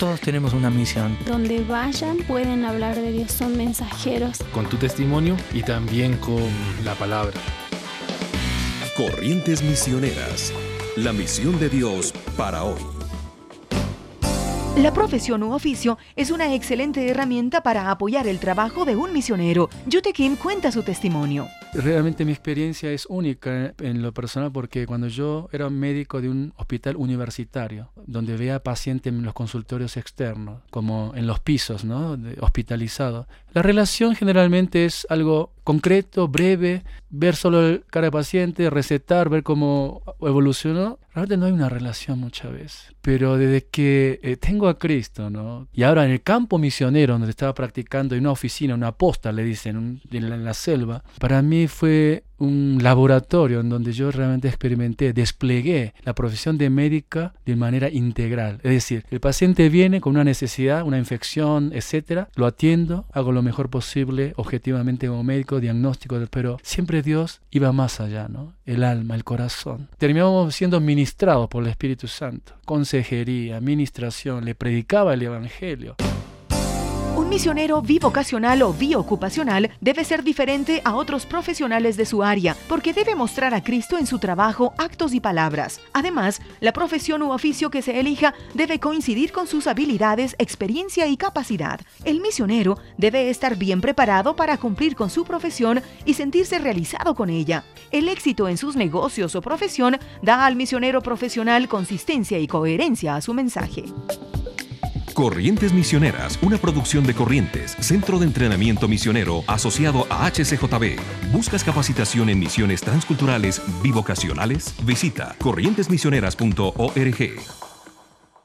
Todos tenemos una misión. Donde vayan pueden hablar de Dios, son mensajeros. Con tu testimonio y también con la palabra. Corrientes Misioneras. La misión de Dios para hoy. La profesión u oficio es una excelente herramienta para apoyar el trabajo de un misionero. Yute Kim cuenta su testimonio. Realmente mi experiencia es única en lo personal porque cuando yo era médico de un hospital universitario, donde veía pacientes en los consultorios externos, como en los pisos, ¿no? hospitalizados, la relación generalmente es algo concreto, breve, ver solo el cara de paciente, recetar, ver cómo evolucionó. Realmente no hay una relación muchas veces. Pero desde que eh, tengo a Cristo, ¿no? Y ahora en el campo misionero donde estaba practicando, en una oficina, una posta, le dicen, en la selva, para mí fue un laboratorio en donde yo realmente experimenté, desplegué la profesión de médica de manera integral. Es decir, el paciente viene con una necesidad, una infección, etcétera, lo atiendo, hago lo mejor posible objetivamente como médico, diagnóstico, pero siempre Dios iba más allá, ¿no? El alma, el corazón. Terminamos siendo ministrados por el Espíritu Santo, consejería, administración, le predicaba el Evangelio. Un misionero bivocacional o biocupacional debe ser diferente a otros profesionales de su área porque debe mostrar a Cristo en su trabajo, actos y palabras. Además, la profesión u oficio que se elija debe coincidir con sus habilidades, experiencia y capacidad. El misionero debe estar bien preparado para cumplir con su profesión y sentirse realizado con ella. El éxito en sus negocios o profesión da al misionero profesional consistencia y coherencia a su mensaje. Corrientes Misioneras, una producción de Corrientes, Centro de Entrenamiento Misionero asociado a HCJB. ¿Buscas capacitación en misiones transculturales bivocacionales? Visita corrientesmisioneras.org.